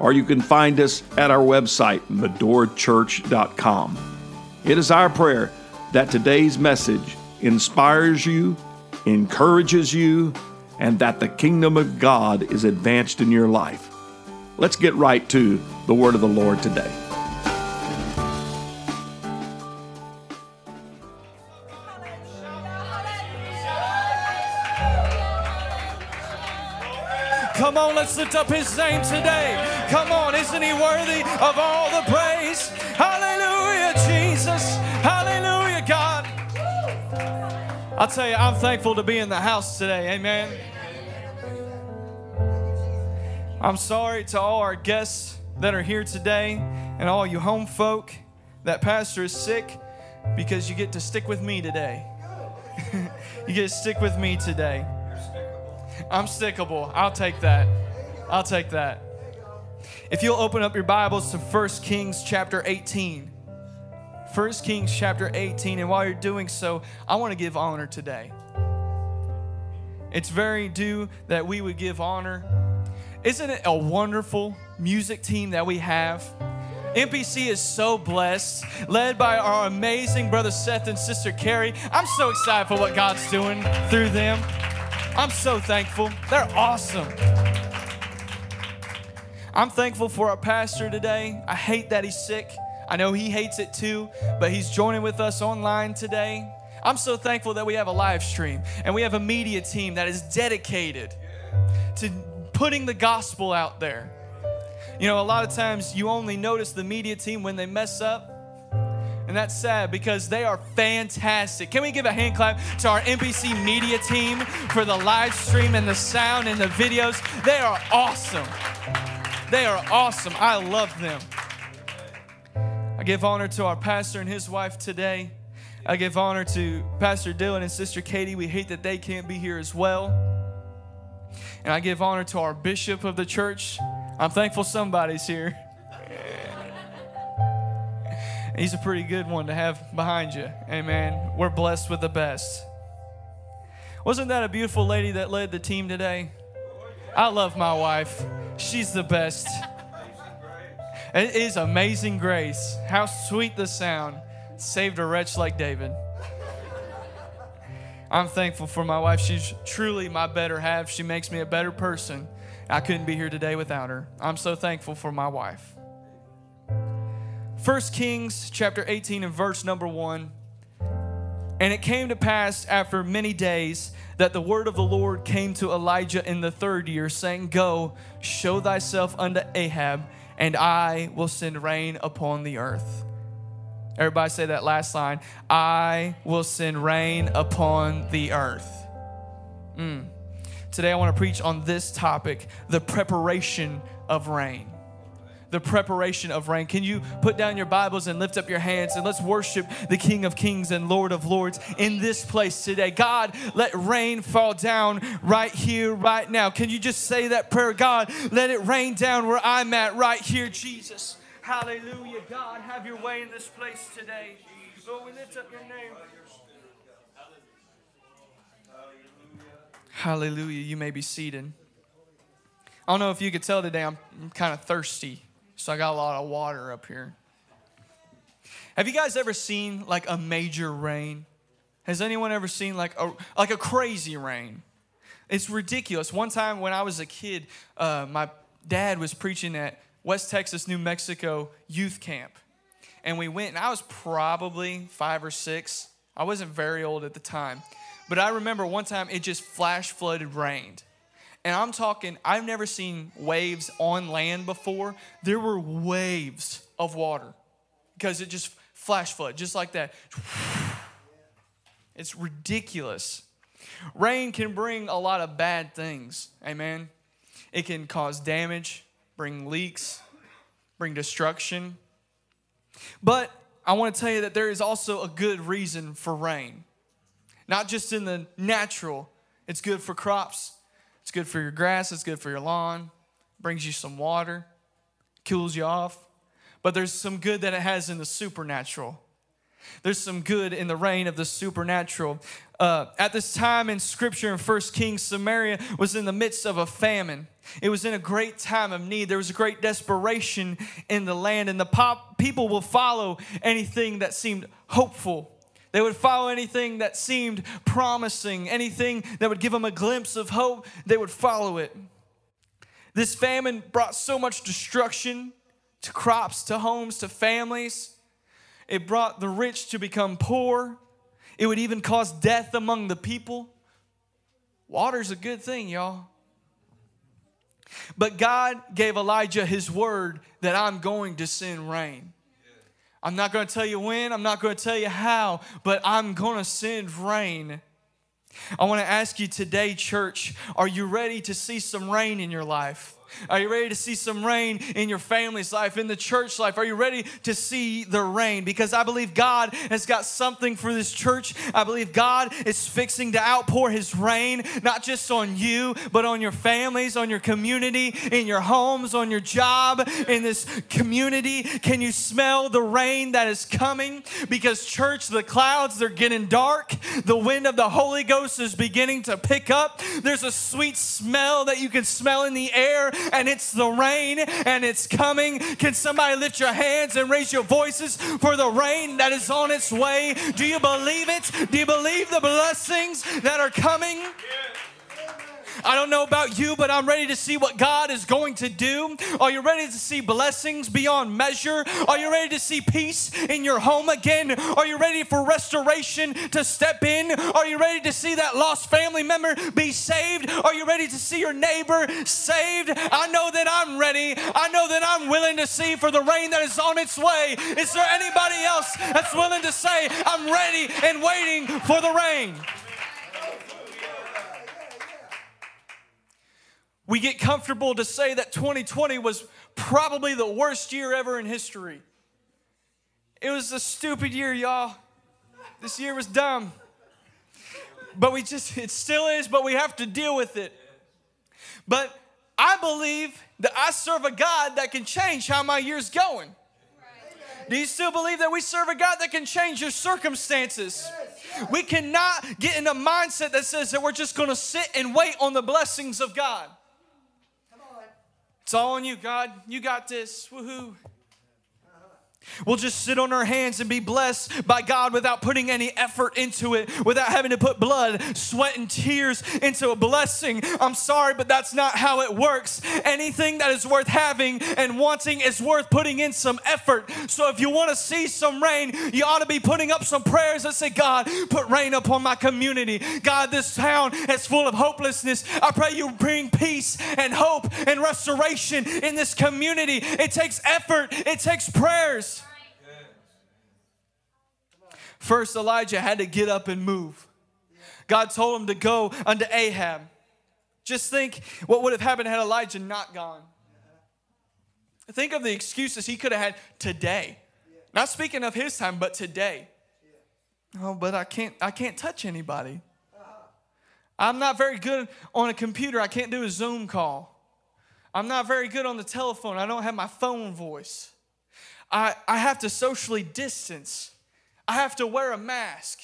or you can find us at our website, medorachurch.com. It is our prayer that today's message inspires you, encourages you, and that the kingdom of God is advanced in your life. Let's get right to the word of the Lord today. Come on, let's lift up his name today. Come on, isn't he worthy of all the praise? Hallelujah, Jesus. Hallelujah, God. I'll tell you, I'm thankful to be in the house today. Amen. I'm sorry to all our guests that are here today and all you home folk that pastor is sick because you get to stick with me today. you get to stick with me today. I'm stickable. I'll take that. I'll take that. If you'll open up your Bibles to 1 Kings chapter 18. 1 Kings chapter 18. And while you're doing so, I want to give honor today. It's very due that we would give honor. Isn't it a wonderful music team that we have? MPC is so blessed, led by our amazing brother Seth and sister Carrie. I'm so excited for what God's doing through them. I'm so thankful. They're awesome. I'm thankful for our pastor today. I hate that he's sick. I know he hates it too, but he's joining with us online today. I'm so thankful that we have a live stream and we have a media team that is dedicated to putting the gospel out there. You know, a lot of times you only notice the media team when they mess up. And that's sad because they are fantastic. Can we give a hand clap to our MPC media team for the live stream and the sound and the videos? They are awesome. They are awesome. I love them. I give honor to our pastor and his wife today. I give honor to Pastor Dylan and Sister Katie. We hate that they can't be here as well. And I give honor to our bishop of the church. I'm thankful somebody's here. He's a pretty good one to have behind you. Amen. We're blessed with the best. Wasn't that a beautiful lady that led the team today? I love my wife. She's the best. It is amazing grace. How sweet the sound saved a wretch like David. I'm thankful for my wife. She's truly my better half. She makes me a better person. I couldn't be here today without her. I'm so thankful for my wife. 1 Kings chapter 18 and verse number 1. And it came to pass after many days that the word of the Lord came to Elijah in the third year, saying, Go, show thyself unto Ahab, and I will send rain upon the earth. Everybody say that last line I will send rain upon the earth. Mm. Today I want to preach on this topic the preparation of rain the preparation of rain. Can you put down your Bibles and lift up your hands and let's worship the King of Kings and Lord of Lords in this place today? God, let rain fall down right here, right now. Can you just say that prayer? God, let it rain down where I'm at right here, Jesus. Hallelujah. God, have your way in this place today. Lord, we lift up your name. Hallelujah. You may be seated. I don't know if you could tell today, I'm, I'm kind of thirsty. So I got a lot of water up here. Have you guys ever seen like a major rain? Has anyone ever seen like a like a crazy rain? It's ridiculous. One time when I was a kid, uh, my dad was preaching at West Texas, New Mexico youth camp, and we went. And I was probably five or six. I wasn't very old at the time, but I remember one time it just flash flooded rained. And I'm talking, I've never seen waves on land before. There were waves of water because it just flash flood, just like that. It's ridiculous. Rain can bring a lot of bad things. Amen. It can cause damage, bring leaks, bring destruction. But I want to tell you that there is also a good reason for rain. Not just in the natural, it's good for crops, it's good for your grass, it's good for your lawn, brings you some water, cools you off. But there's some good that it has in the supernatural. There's some good in the reign of the supernatural. Uh, at this time in Scripture in First Kings, Samaria was in the midst of a famine. It was in a great time of need. There was a great desperation in the land, and the pop, people will follow anything that seemed hopeful. They would follow anything that seemed promising, anything that would give them a glimpse of hope, they would follow it. This famine brought so much destruction to crops, to homes, to families. It brought the rich to become poor. It would even cause death among the people. Water's a good thing, y'all. But God gave Elijah his word that I'm going to send rain. I'm not going to tell you when, I'm not going to tell you how, but I'm going to send rain. I want to ask you today, church, are you ready to see some rain in your life? Are you ready to see some rain in your family's life, in the church life? Are you ready to see the rain? Because I believe God has got something for this church. I believe God is fixing to outpour His rain, not just on you, but on your families, on your community, in your homes, on your job, in this community. Can you smell the rain that is coming? Because, church, the clouds, they're getting dark. The wind of the Holy Ghost is beginning to pick up. There's a sweet smell that you can smell in the air and it's the rain and it's coming. Can somebody lift your hands and raise your voices for the rain that is on its way? Do you believe it? Do you believe the blessings that are coming? I don't know about you, but I'm ready to see what God is going to do. Are you ready to see blessings beyond measure? Are you ready to see peace in your home again? Are you ready for restoration to step in? Are you ready to see that lost family member be saved? Are you ready to see your neighbor saved? I know that I'm ready. I know that I'm willing to see for the rain that is on its way. Is there anybody else that's willing to say, I'm ready and waiting for the rain? We get comfortable to say that 2020 was probably the worst year ever in history. It was a stupid year, y'all. This year was dumb. But we just, it still is, but we have to deal with it. But I believe that I serve a God that can change how my year's going. Do you still believe that we serve a God that can change your circumstances? We cannot get in a mindset that says that we're just gonna sit and wait on the blessings of God. It's all on you, God. You got this. Woohoo. We'll just sit on our hands and be blessed by God without putting any effort into it, without having to put blood, sweat, and tears into a blessing. I'm sorry, but that's not how it works. Anything that is worth having and wanting is worth putting in some effort. So if you want to see some rain, you ought to be putting up some prayers that say, God, put rain upon my community. God, this town is full of hopelessness. I pray you bring peace and hope and restoration in this community. It takes effort, it takes prayers. First, Elijah had to get up and move. God told him to go unto Ahab. Just think what would have happened had Elijah not gone. Think of the excuses he could have had today. Not speaking of his time, but today. Oh, but I can't I can't touch anybody. I'm not very good on a computer. I can't do a Zoom call. I'm not very good on the telephone. I don't have my phone voice. I, I have to socially distance. I have to wear a mask.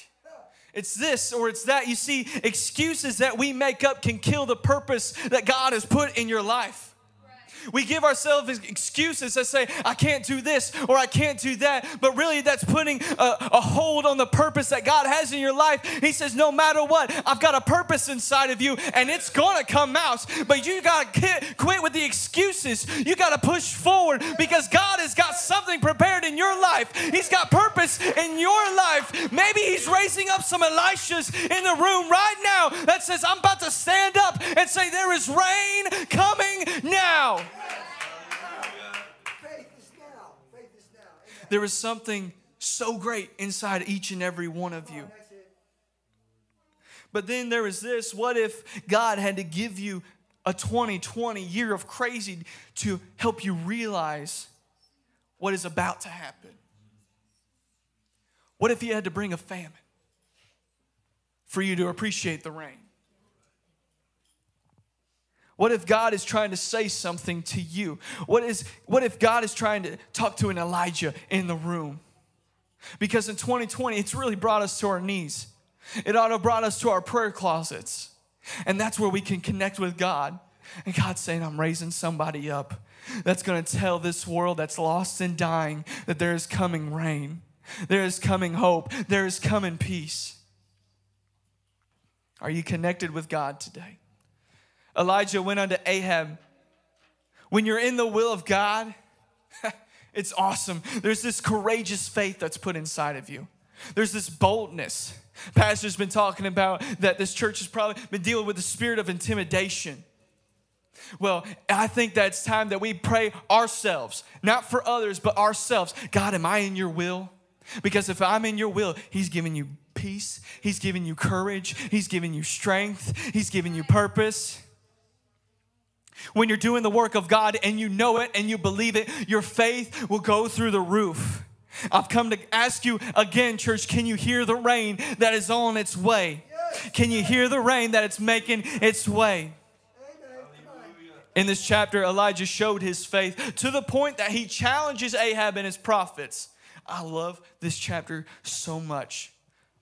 It's this or it's that. You see, excuses that we make up can kill the purpose that God has put in your life. We give ourselves excuses that say, I can't do this or I can't do that. But really, that's putting a, a, hold on the purpose that God has in your life. He says, No matter what, I've got a purpose inside of you and it's going to come out. But you got to quit with the excuses. You got to push forward because God has got something prepared in your life. He's got purpose in your life. Maybe He's raising up some Elishas in the room right now that says, I'm about to stand up and say, There is rain coming now. There is something so great inside each and every one of you. But then there is this what if God had to give you a 2020 year of crazy to help you realize what is about to happen? What if he had to bring a famine for you to appreciate the rain? What if God is trying to say something to you? What, is, what if God is trying to talk to an Elijah in the room? Because in 2020, it's really brought us to our knees. It ought to brought us to our prayer closets. And that's where we can connect with God. And God's saying, I'm raising somebody up that's going to tell this world that's lost and dying that there is coming rain, there is coming hope, there is coming peace. Are you connected with God today? Elijah went unto Ahab. When you're in the will of God, it's awesome. There's this courageous faith that's put inside of you. There's this boldness. Pastor's been talking about that this church has probably been dealing with the spirit of intimidation. Well, I think that's time that we pray ourselves, not for others, but ourselves. God, am I in your will? Because if I'm in your will, He's giving you peace, He's giving you courage, He's giving you strength, He's giving you purpose. When you're doing the work of God and you know it and you believe it, your faith will go through the roof. I've come to ask you again, church, can you hear the rain that is on its way? Can you hear the rain that it's making its way? In this chapter, Elijah showed his faith to the point that he challenges Ahab and his prophets. I love this chapter so much.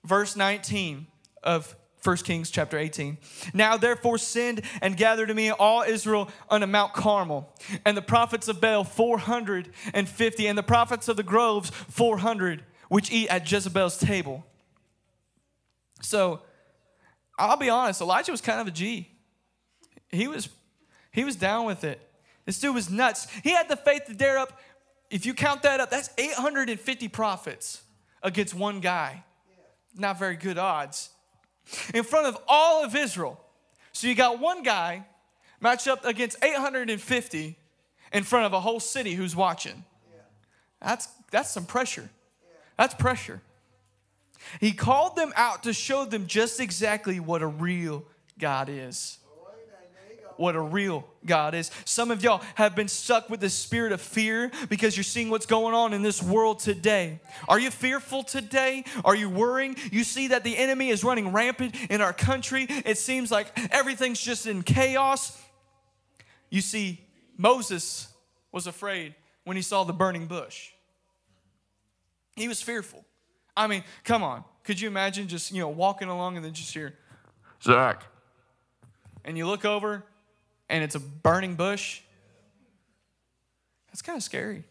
Verse 19 of 1 Kings chapter 18. Now therefore send and gather to me all Israel unto Mount Carmel, and the prophets of Baal 450, and the prophets of the groves 400, which eat at Jezebel's table. So I'll be honest, Elijah was kind of a G. He was he was down with it. This dude was nuts. He had the faith to dare up. If you count that up, that's 850 prophets against one guy. Not very good odds in front of all of Israel. So you got one guy matched up against 850 in front of a whole city who's watching. That's, that's some pressure. That's pressure. He called them out to show them just exactly what a real God is what a real God is. Some of y'all have been stuck with the spirit of fear because you're seeing what's going on in this world today. Are you fearful today? Are you worrying? You see that the enemy is running rampant in our country. It seems like everything's just in chaos. You see, Moses was afraid when he saw the burning bush. He was fearful. I mean, come on. Could you imagine just, you know, walking along and then just hear, Zach? And you look over and it's a burning bush, that's kind of scary.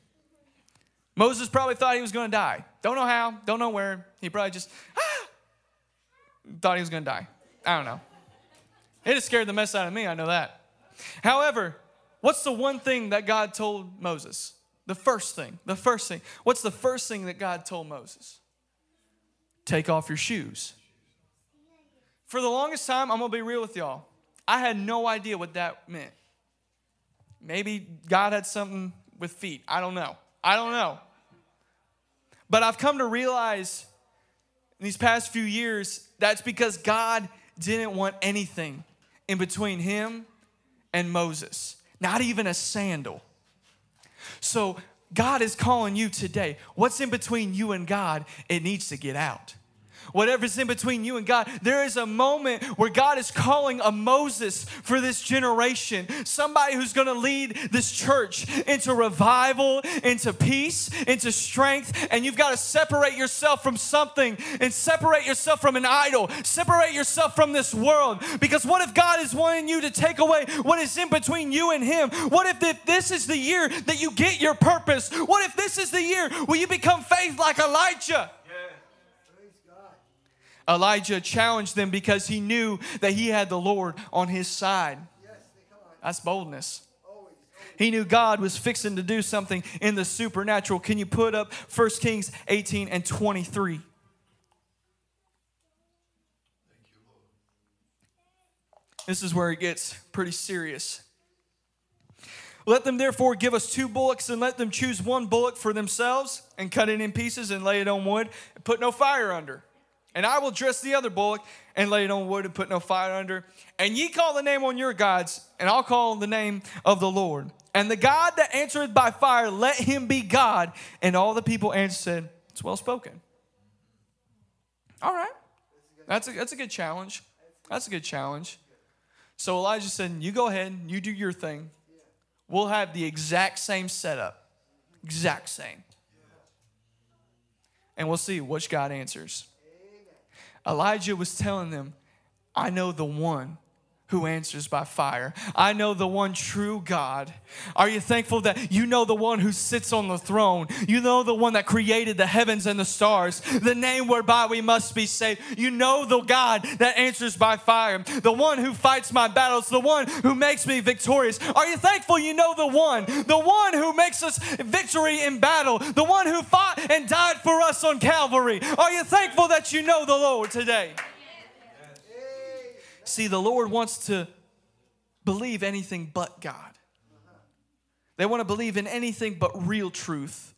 Moses probably thought he was going to die. Don't know how, don't know where. He probably just ah, thought he was going to die. I don't know. It has scared the mess out of me, I know that. However, what's the one thing that God told Moses? The first thing, the first thing. What's the first thing that God told Moses? Take off your shoes. For the longest time, I'm going to be real with y'all. I had no idea what that meant. Maybe God had something with feet. I don't know. I don't know. But I've come to realize in these past few years that's because God didn't want anything in between him and Moses, not even a sandal. So God is calling you today. What's in between you and God? It needs to get out whatever's in between you and God, there is a moment where God is calling a Moses for this generation, somebody who's going to lead this church into revival, into peace, into strength. And you've got to separate yourself from something and separate yourself from an idol, separate yourself from this world. Because what if God is wanting you to take away what is in between you and Him? What if this is the year that you get your purpose? What if this is the year where you become faith like Elijah? Elijah challenged them because he knew that he had the Lord on his side. That's boldness. He knew God was fixing to do something in the supernatural. Can you put up 1 Kings 18 and 23? This is where it gets pretty serious. Let them therefore give us two bullocks and let them choose one bullock for themselves and cut it in pieces and lay it on wood and put no fire under. And I will dress the other bullock and lay it on wood and put no fire under. And ye call the name on your gods, and I'll call the name of the Lord. And the God that answereth by fire, let him be God. And all the people answered, It's well spoken. All right. That's a, that's a good challenge. That's a good challenge. So Elijah said, You go ahead, you do your thing. We'll have the exact same setup. Exact same. And we'll see which God answers. Elijah was telling them, I know the one who answers by fire. I know the one true God. Are you thankful that you know the one who sits on the throne? You know the one that created the heavens and the stars, the name whereby we must be saved. You know the God that answers by fire, the one who fights my battles, the one who makes me victorious. Are you thankful you know the one, the one who makes us victory in battle, the one who fought and died for us on Calvary? Are you thankful that you know the Lord today? See, the Lord wants to believe anything but God. They want to believe in anything but real truth.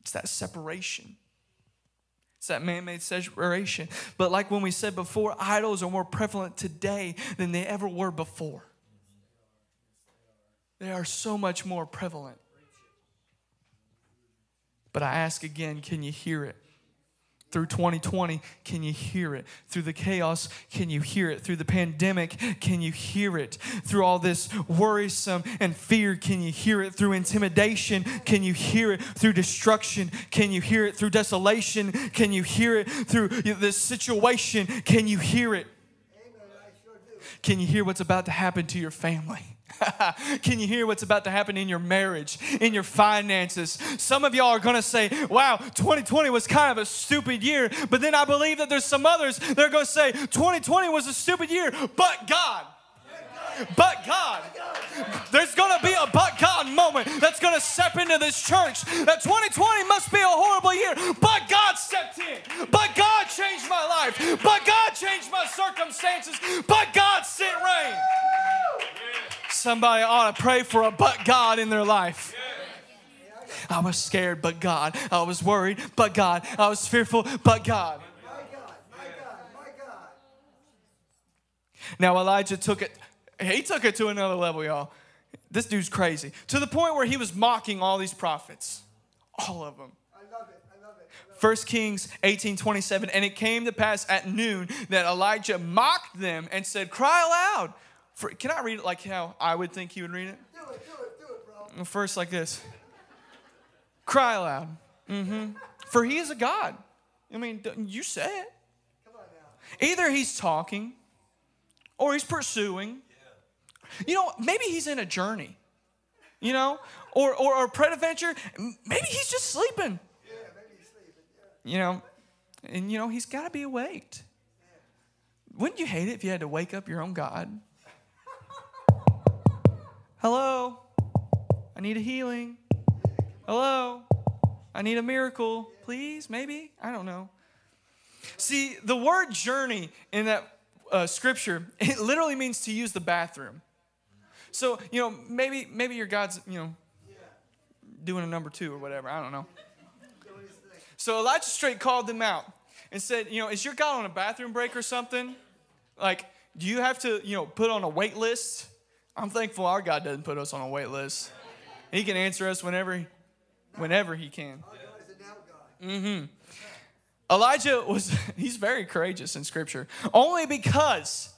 It's that separation. It's that man made separation. But, like when we said before, idols are more prevalent today than they ever were before. They are so much more prevalent. But I ask again can you hear it? Through 2020, can you hear it? Through the chaos, can you hear it? Through the pandemic, can you hear it? Through all this worrisome and fear, can you hear it? Through intimidation, can you hear it? Through destruction, can you hear it? Through desolation, can you hear it? Through this situation, can you hear it? Can you hear what's about to happen to your family? Can you hear what's about to happen in your marriage, in your finances? Some of y'all are going to say, wow, 2020 was kind of a stupid year. But then I believe that there's some others that are going to say, 2020 was a stupid year, but God. But God. There's to be a but God moment that's to step into this church. That 2020 must be a horrible year, but God stepped in. But God changed my life. But God changed my circumstances. But God sent rain. Somebody ought to pray for a but God in their life. I was scared, but God. I was worried, but God. I was fearful, but God. Now Elijah took it, he took it to another level, y'all. This dude's crazy. To the point where he was mocking all these prophets. All of them. I love it. I love it. 1 Kings 18 27. And it came to pass at noon that Elijah mocked them and said, Cry aloud. For, can I read it like how I would think he would read it? Do it, do it, do it, bro. First, like this Cry aloud. Mm-hmm. For he is a God. I mean, you say it. Come on now. Either he's talking or he's pursuing. You know, maybe he's in a journey, you know, or, or, or peradventure, maybe he's just sleeping. Yeah, maybe he's sleeping. Yeah. You know, and you know, he's got to be awaked. Wouldn't you hate it if you had to wake up your own God? Hello, I need a healing. Hello, I need a miracle. Please, maybe? I don't know. See, the word journey in that uh, scripture, it literally means to use the bathroom. So, you know, maybe maybe your God's, you know, doing a number two or whatever. I don't know. So Elijah straight called them out and said, you know, is your God on a bathroom break or something? Like, do you have to, you know, put on a wait list? I'm thankful our God doesn't put us on a wait list. He can answer us whenever, whenever he can. Mm-hmm. Elijah was, he's very courageous in scripture. Only because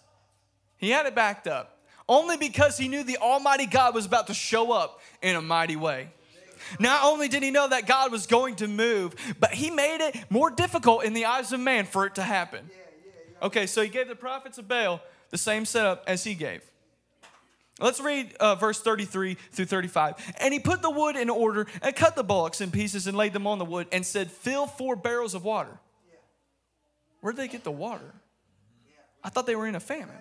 he had it backed up. Only because he knew the Almighty God was about to show up in a mighty way. Not only did he know that God was going to move, but he made it more difficult in the eyes of man for it to happen. Okay, so he gave the prophets of Baal the same setup as he gave. Let's read uh, verse 33 through 35. And he put the wood in order and cut the bullocks in pieces and laid them on the wood and said, Fill four barrels of water. Where'd they get the water? I thought they were in a famine.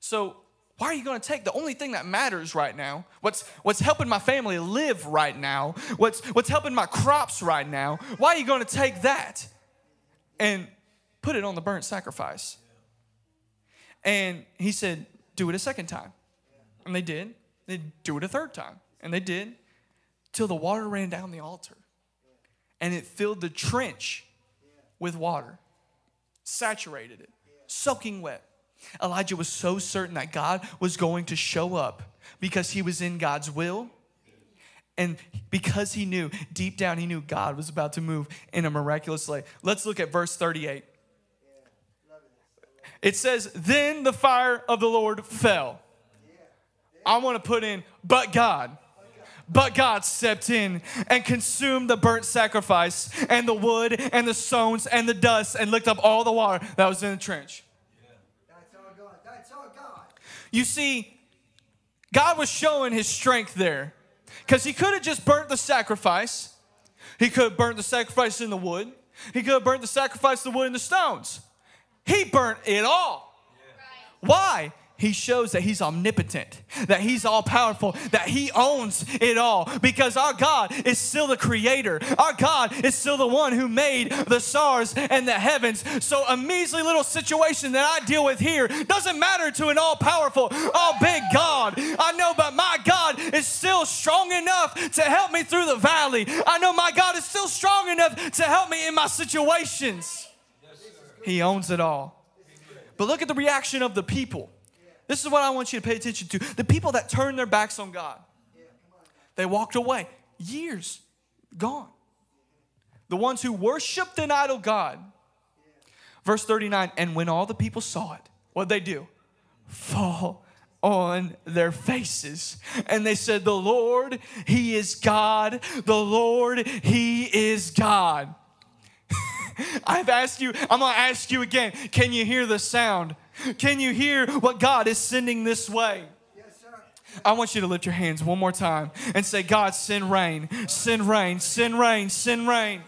So, why are you going to take the only thing that matters right now? What's, what's helping my family live right now? What's, what's helping my crops right now? Why are you going to take that and put it on the burnt sacrifice? And he said, do it a second time. And they did. They do it a third time. And they did. Till the water ran down the altar. And it filled the trench with water, saturated it, soaking wet. Elijah was so certain that God was going to show up because he was in God's will And because he knew, deep down, he knew God was about to move in a miraculous way. Let's look at verse 38. It says, Then the fire of the Lord fell. I want to put in, but God. But God stepped in and consumed the burnt sacrifice and the wood and the stones and the dust and licked up all the water that was in the trench. That's all God. That's all God. You see, God was showing his strength there because he could have just burnt the sacrifice. He could have burnt the sacrifice in the wood. He could have burnt the sacrifice, the wood, and the stones. He burnt it all. Why? He shows that he's omnipotent, that he's all powerful, that he owns it all because our God is still the creator. Our God is still the one who made the stars and the heavens. So, a measly little situation that I deal with here doesn't matter to an all powerful, all big God. I know, but my God is still strong enough to help me through the valley. I know my God is still strong enough to help me in my situations. He owns it all. But look at the reaction of the people. This is what I want you to pay attention to. The people that turned their backs on God, they walked away. Years gone. The ones who worshiped an idol God. Verse 39 And when all the people saw it, what'd they do? Fall on their faces. And they said, The Lord, He is God. The Lord, He is God. I've asked you, I'm gonna ask you again. Can you hear the sound? Can you hear what God is sending this way? Yes, sir. I want you to lift your hands one more time and say, God, send rain, send rain, send rain, send rain.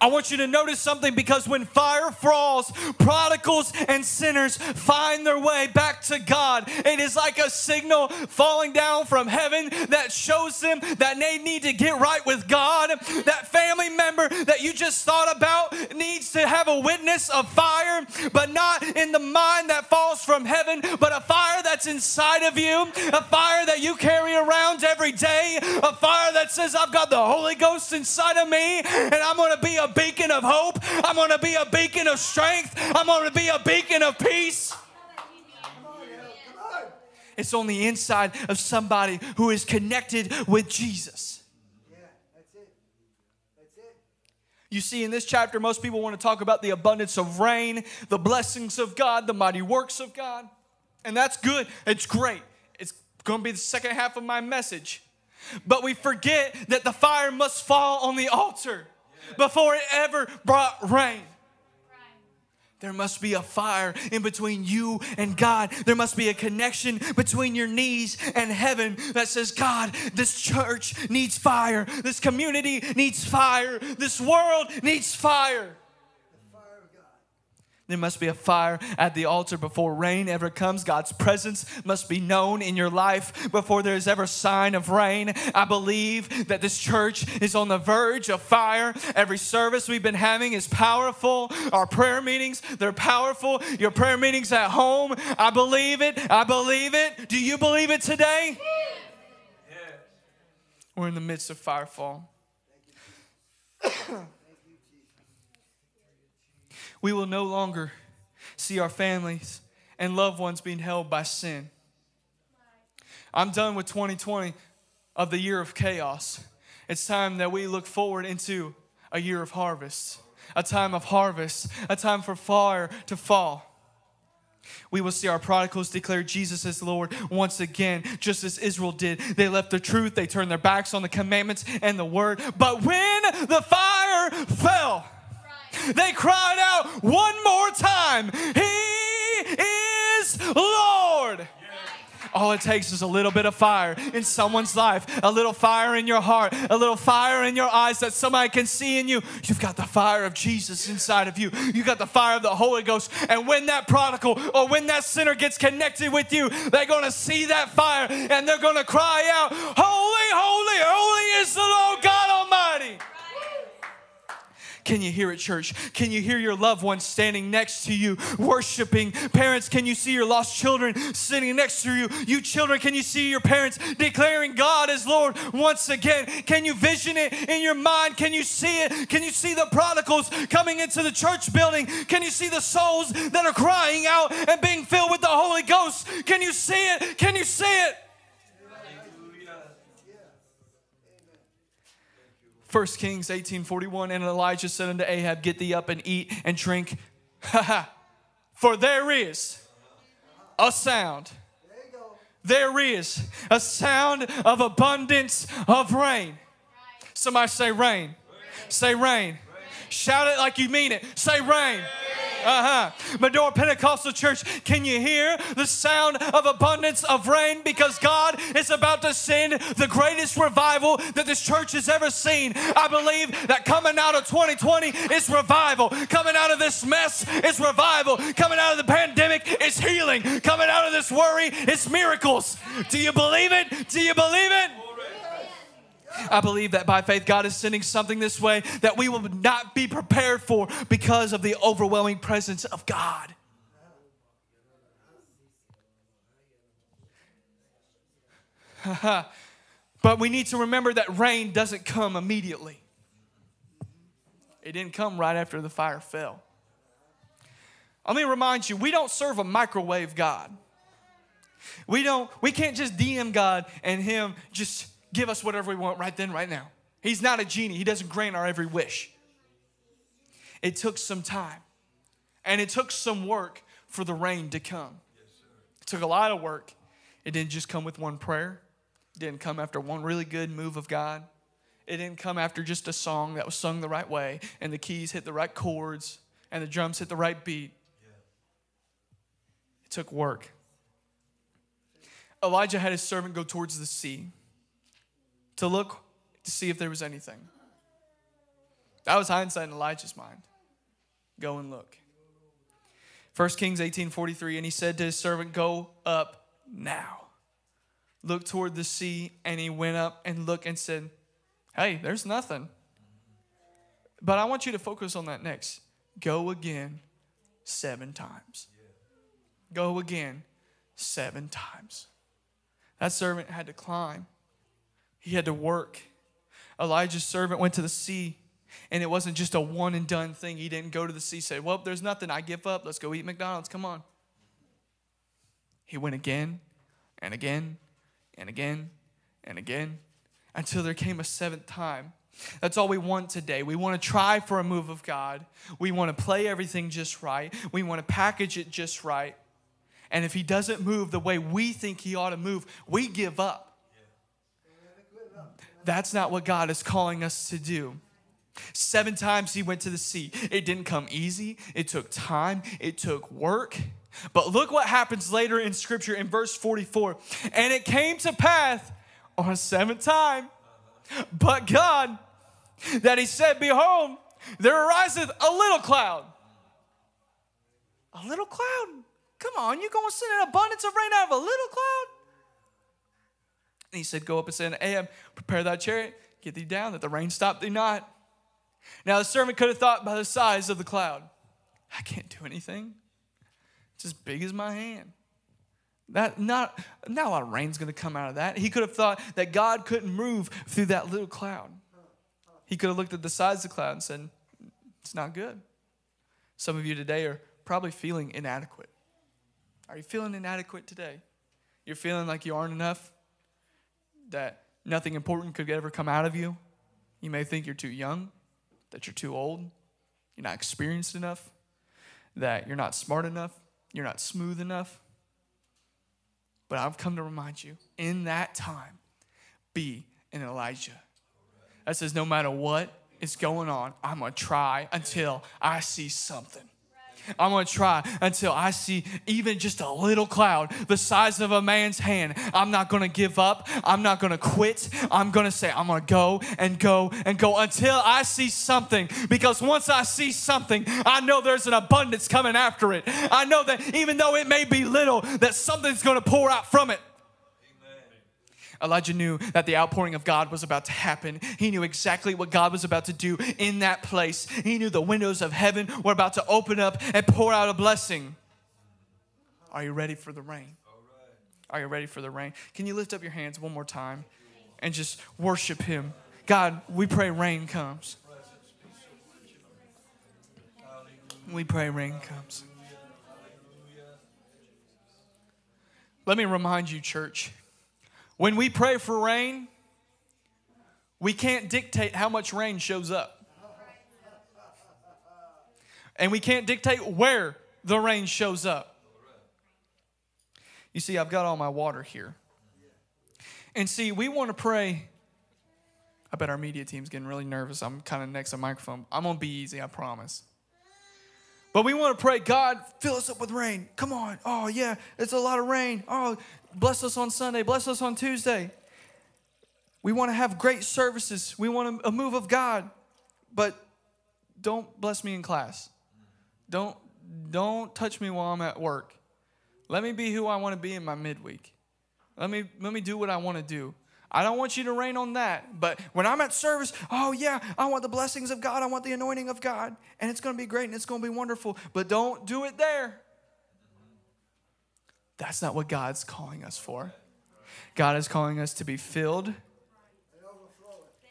I want you to notice something because when fire falls, prodigals and sinners find their way back to God. It is like a signal falling down from heaven that shows them that they need to get right with God. That family member that you just thought about needs to have a witness of fire, but not in the mind that falls from heaven, but a fire that's inside of you, a fire that you carry around every day, a fire that says, I've got the Holy Ghost inside of me, and I'm gonna be a beacon of hope, I'm gonna be a beacon of strength, I'm gonna be a beacon of peace. It's on the inside of somebody who is connected with Jesus. Yeah, that's it. That's it. You see, in this chapter, most people want to talk about the abundance of rain, the blessings of God, the mighty works of God. And that's good. It's great. It's going to be the second half of my message. But we forget that the fire must fall on the altar before it ever brought rain. There must be a fire in between you and God. There must be a connection between your knees and heaven that says, God, this church needs fire. This community needs fire. This world needs fire. The fire of God. There must be a fire at the altar before rain ever comes. God's presence must be known in your life before there is ever sign of rain. I believe that this church is on the verge of fire. Every service we've been having is powerful. Our prayer meetings, they're powerful. Your prayer meetings at home, I believe it. I believe it. Do you believe it today? We're in the midst of firefall. We will no longer see our families and loved ones being held by sin. I'm done with 2020 of the year of chaos. It's time that we look forward into a year of harvest, a time of harvest, a time for fire to fall. We will see our prodigals declare Jesus as Lord once again, just as Israel did. They left the truth, they turned their backs on the commandments and the word. But when the fire fell, they cried out one more time, He is Lord. All it takes is a little bit of fire in someone's life, a little fire in your heart, a little fire in your eyes that somebody can see in you. You've got the fire of Jesus inside of you. You've got the fire of the Holy Ghost. And when that prodigal or when that sinner gets connected with you, they're going to see that fire and they're going to cry out, Holy, holy, holy is the Lord God. Can you hear it, church? Can you hear your loved ones standing next to you, worshiping? Parents, can you see your lost children sitting next to you? You children, can you see your parents declaring God as Lord once again? Can you vision it in your mind? Can you see it? Can you see the prodigals coming into the church building? Can you see the souls that are crying out and being filled with the Holy Ghost? Can you see it? Can you see it? 1 Kings 18:41 and Elijah said unto Ahab get thee up and eat and drink for there is a sound. There is a sound of abundance of rain. Somebody say rain. Say rain. Shout it like you mean it. Say rain uh-huh. Medora Pentecostal Church, can you hear the sound of abundance of rain? Because God is about to send the greatest revival that this church has ever seen. I believe that coming out of 2020 is revival. Coming out of this mess is revival. Coming out of the pandemic is healing. Coming out of this worry is miracles. Do you believe it? Do you believe it? I believe that by faith, God is sending something this way that we will not be prepared for because of the overwhelming presence of God. but we need to remember that rain doesn't come immediately, it didn't come right after the fire fell. Let me remind you, we don't serve a microwave God. We don't, we can't just DM God and Him just give us whatever we want right then, right now. He's not a genie, He doesn't grant our every wish. It took some time and it took some work for the rain to come. It took a lot of work. It didn't just come with one prayer, it didn't come after one really good move of God. It didn't come after just a song that was sung the right way and the keys hit the right chords and the drums hit the right beat. It took work. Elijah had his servant go towards the sea to look to see if there was anything. That was hindsight in Elijah's mind. Go and look. 1 Kings 18:43 and he said to his servant go up now. Look toward the sea and he went up and looked and said, "Hey, there's nothing." But I want you to focus on that next. Go again 7 times. Go again 7 times. That servant had to climb. He had to work. Elijah's servant went to the sea, and it wasn't just a one and done thing. He didn't go to the sea, say, Well, there's nothing. I give up. Let's go eat McDonald's. Come on. He went again and again and again and again until there came a seventh time. That's all we want today. We want to try for a move of God. We want to play everything just right. We want to package it just right. And if He doesn't move the way we think He ought to move, we give up. That's not what God is calling us to do. Seven times he went to the sea. It didn't come easy, it took time, it took work. But look what happens later in scripture in verse 44. And it came to pass on a seventh time, but God, that he said, Behold, there ariseth a little cloud. A little cloud? Come on, you gonna send an abundance of rain out of a little cloud? And he said, Go up and say Ahab, Prepare thy chariot, get thee down, that the rain stop thee not. Now the servant could have thought by the size of the cloud, I can't do anything. It's as big as my hand. That not, not a lot of rain's gonna come out of that. He could have thought that God couldn't move through that little cloud. He could have looked at the size of the cloud and said, It's not good. Some of you today are probably feeling inadequate. Are you feeling inadequate today? You're feeling like you aren't enough? That nothing important could ever come out of you? You may think you're too young, that you're too old, you're not experienced enough, that you're not smart enough, you're not smooth enough. But I've come to remind you in that time, be an Elijah. That says, no matter what is going on, I'm going to try until I see something. I'm gonna try until I see even just a little cloud the size of a man's hand. I'm not gonna give up. I'm not gonna quit. I'm gonna say, I'm gonna go and go and go until I see something. Because once I see something, I know there's an abundance coming after it. I know that even though it may be little, that something's gonna pour out from it. Elijah knew that the outpouring of God was about to happen. He knew exactly what God was about to do in that place. He knew the windows of heaven were about to open up and pour out a blessing. Are you ready for the rain? Are you ready for the rain? Can you lift up your hands one more time and just worship Him? God, we pray rain comes. We pray rain comes. Let me remind you, church, when we pray for rain, we can't dictate how much rain shows up. And we can't dictate where the rain shows up. You see, I've got all my water here. And see, we want to pray. I bet our media team's getting really nervous. I'm kind of next to the microphone. I'm going to be easy, I promise. But we want to pray, God, fill us up with rain. Come on. Oh, yeah, it's a lot of rain. Oh, bless us on Sunday. Bless us on Tuesday. We want to have great services. We want a move of God. But don't bless me in class. Don't don't touch me while I'm at work. Let me be who I want to be in my midweek. Let me let me do what I want to do. I don't want you to rain on that. But when I'm at service, oh yeah, I want the blessings of God. I want the anointing of God. And it's going to be great and it's going to be wonderful. But don't do it there. That's not what God's calling us for. God is calling us to be filled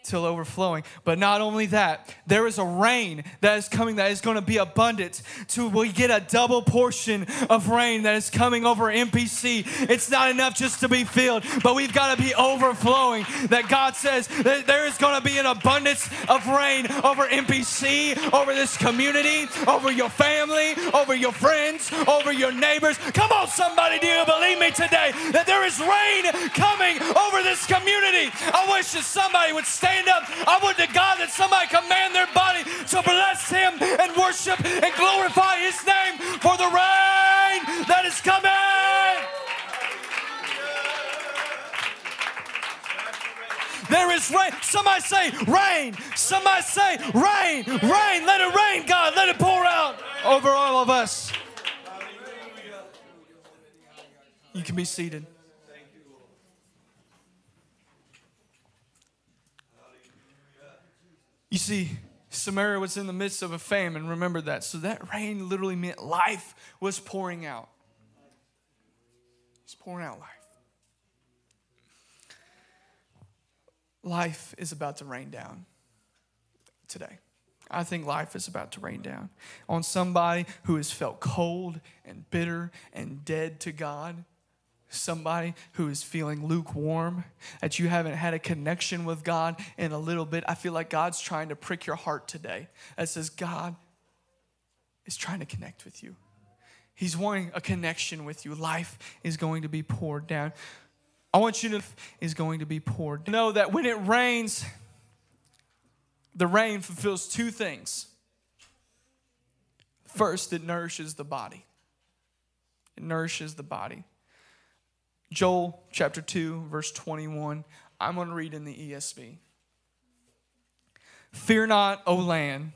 till overflowing. But not only that, there is a rain that is coming that is going to be abundant. To we get a double portion of rain that is coming over MPC. It's not enough just to be filled, but we've got to be overflowing. That God says that there is going to be an abundance of rain over MPC, over this community, over your family, over your friends, over your neighbors. Come on, somebody, do you believe me today that there is rain coming over this community? I wish that somebody would stand stand up. I want to God that somebody command their body to bless Him and worship and glorify His name for the rain that is coming. There is rain. Somebody say rain. Somebody say rain. Rain. Let it rain, God. Let it pour out over all of us. You can be seated. You see, Samaria was in the midst of a famine. Remember that. So that rain literally meant life was pouring out. It's pouring out life. Life is about to rain down today. I think life is about to rain down on somebody who has felt cold and bitter and dead to God somebody who is feeling lukewarm, that you haven't had a connection with God in a little bit, I feel like God's trying to prick your heart today. That says, God is trying to connect with you. He's wanting a connection with you. Life is going to be poured down. I want you to is going to be poured. Know that when it rains, the rain fulfills two things. First, it nourishes the body. It nourishes the body. Joel chapter 2, verse 21. I'm going to read in the ESV. Fear not, O land,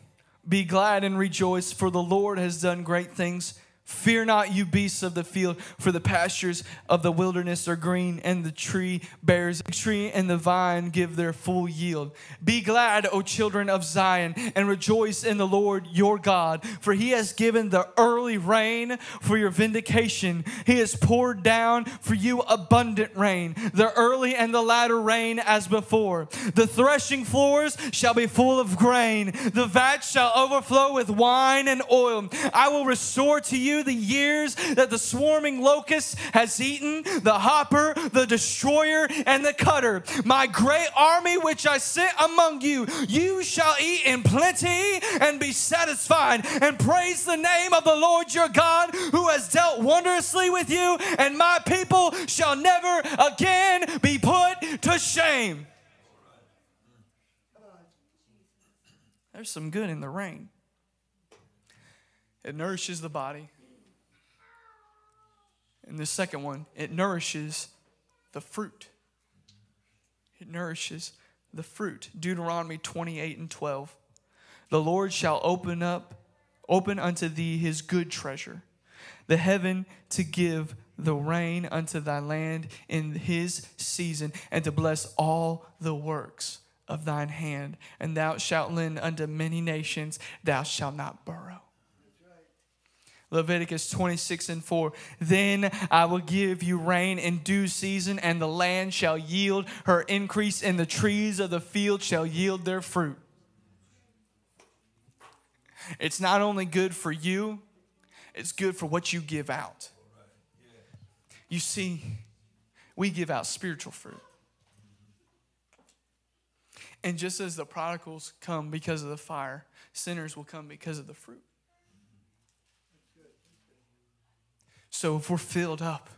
be glad and rejoice, for the Lord has done great things Fear not, you beasts of the field, for the pastures of the wilderness are green, and the tree bears the tree and the vine give their full yield. Be glad, O children of Zion, and rejoice in the Lord your God, for he has given the early rain for your vindication. He has poured down for you abundant rain, the early and the latter rain as before. The threshing floors shall be full of grain, the vats shall overflow with wine and oil. I will restore to you the years that the swarming locust has eaten, the hopper, the destroyer, and the cutter. My great army which I sent among you, you shall eat in plenty and be satisfied, and praise the name of the Lord your God who has dealt wondrously with you, and my people shall never again be put to shame. There's some good in the rain. It nourishes the body. And the second one, it nourishes the fruit. It nourishes the fruit. Deuteronomy 28 and 12. The Lord shall open up, open unto thee his good treasure, the heaven to give the rain unto thy land in his season, and to bless all the works of thine hand. And thou shalt lend unto many nations, thou shalt not borrow. Leviticus 26 and 4. Then I will give you rain in due season, and the land shall yield her increase, and the trees of the field shall yield their fruit. It's not only good for you, it's good for what you give out. You see, we give out spiritual fruit. And just as the prodigals come because of the fire, sinners will come because of the fruit. So if we're filled up,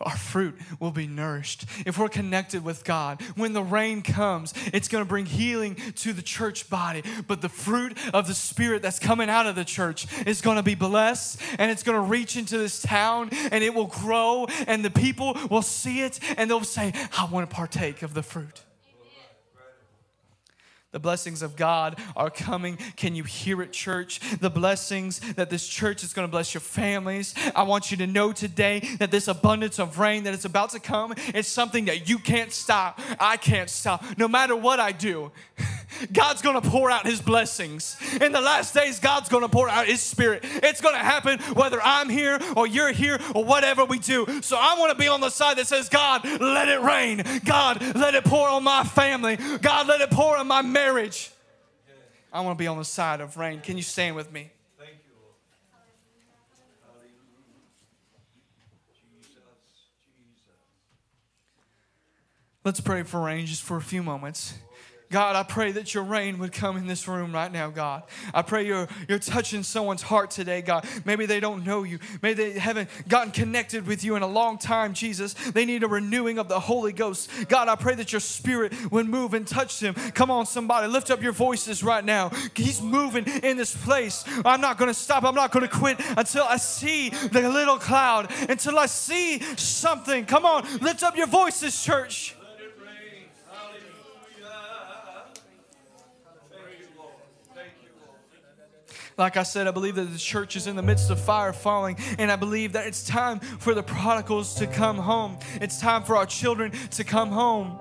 our fruit will be nourished. If we're connected with God, when the rain comes, it's going to bring healing to the church body. But the fruit of the Spirit that's coming out of the church is going to be blessed and it's going to reach into this town and it will grow and the people will see it and they'll say, I want to partake of the fruit. The blessings of God are coming. Can you hear it, church? The blessings that this church is going to bless your families. I want you to know today that this abundance of rain that is about to come is something that you can't stop. I can't stop. No matter what I do, God's to pour out his blessings. In the last days, God's to pour out his spirit. It's to happen whether I'm here or you're here or whatever we do. So I want to be on the side that says, God, let it rain. God, let it pour on my family. God, let it pour on my marriage. I want to be on the side of rain. Can you stand with me? Let's pray for rain just for a few moments. God, I pray that your rain would come in this room right now, God. I pray you're, you're touching someone's heart today, God. Maybe they don't know you. Maybe they haven't gotten connected with you in a long time, Jesus. They need a renewing of the Holy Ghost. God, I pray that your spirit would move and touch them. Come on, somebody, lift up your voices right now. He's moving in this place. I'm not going to stop. I'm not going to quit until I see the little cloud, until I see something. Come on, lift up your voices, church. Like I said, I believe that the church is in the midst of fire falling, and I believe that it's time for the prodigals to come home. It's time for our children to come home.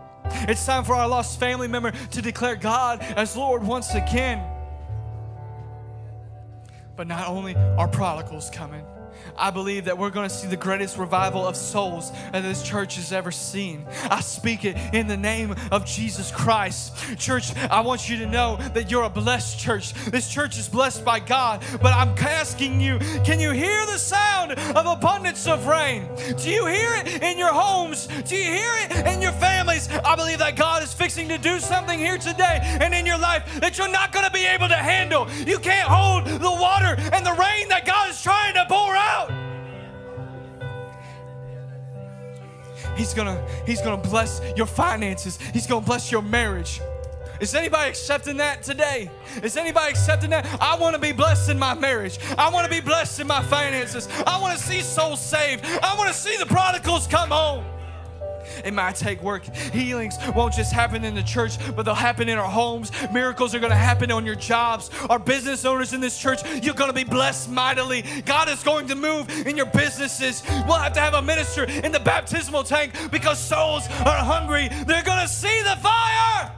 It's time for our lost family member to declare God as Lord once again. But not only are prodigals coming, I believe that we're going to see the greatest revival of souls that this church has ever seen. I speak it in the name of Jesus Christ. Church, I want you to know that you're a blessed church. This church is blessed by God, but I'm asking you can you hear the sound of abundance of rain? Do you hear it in your homes? Do you hear it in your families? I believe that God is fixing to do something here today and in your life that you're not going to be able to handle. You can't hold the water and the rain that God is trying to pour out. He's gonna, he's gonna bless your finances. He's gonna bless your marriage. Is anybody accepting that today? Is anybody accepting that? I want to be blessed in my marriage. I want to be blessed in my finances. I want to see souls saved. I want to see the prodigals come home. It might take work. Healings won't just happen in the church, but they'll happen in our homes. Miracles are going to happen on your jobs. Our business owners in this church, you're going to be blessed mightily. God is going to move in your businesses. We'll have to have a minister in the baptismal tank because souls are hungry. They're going to see the fire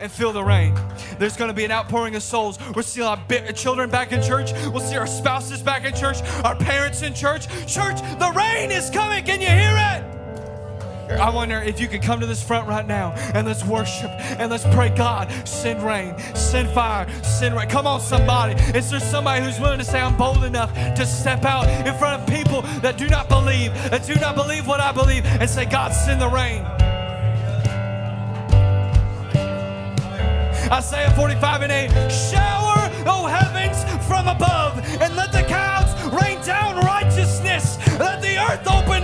and feel the rain. There's going to be an outpouring of souls. We'll see our children back in church. We'll see our spouses back in church, our parents in church. Church, the rain is coming. Can you hear it? I wonder if you could come to this front right now and let's worship and let's pray. God, send rain, send fire, send rain. Come on, somebody. Is there somebody who's willing to say, I'm bold enough to step out in front of people that do not believe, that do not believe what I believe, and say, God, send the rain? Isaiah 45 and 8 Shower, O heavens, from above, and let the clouds rain down righteousness. Let the earth open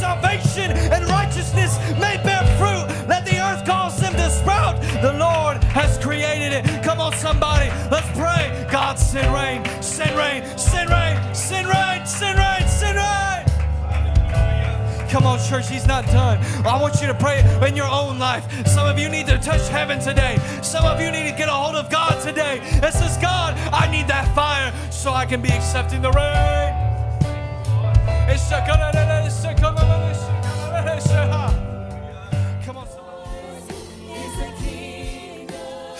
salvation and righteousness may bear fruit. Let the earth cause them to sprout. The Lord has created it. Come on, somebody, let's pray. God, send rain, send rain, send rain, send rain, send rain, send rain. Come on, church, he's not done. I want you to pray in your own life. Some of you need to touch heaven today. Some of you need to get a hold of God today. That says, God, I need that fire so I can be accepting the rain. It's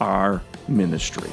our ministry.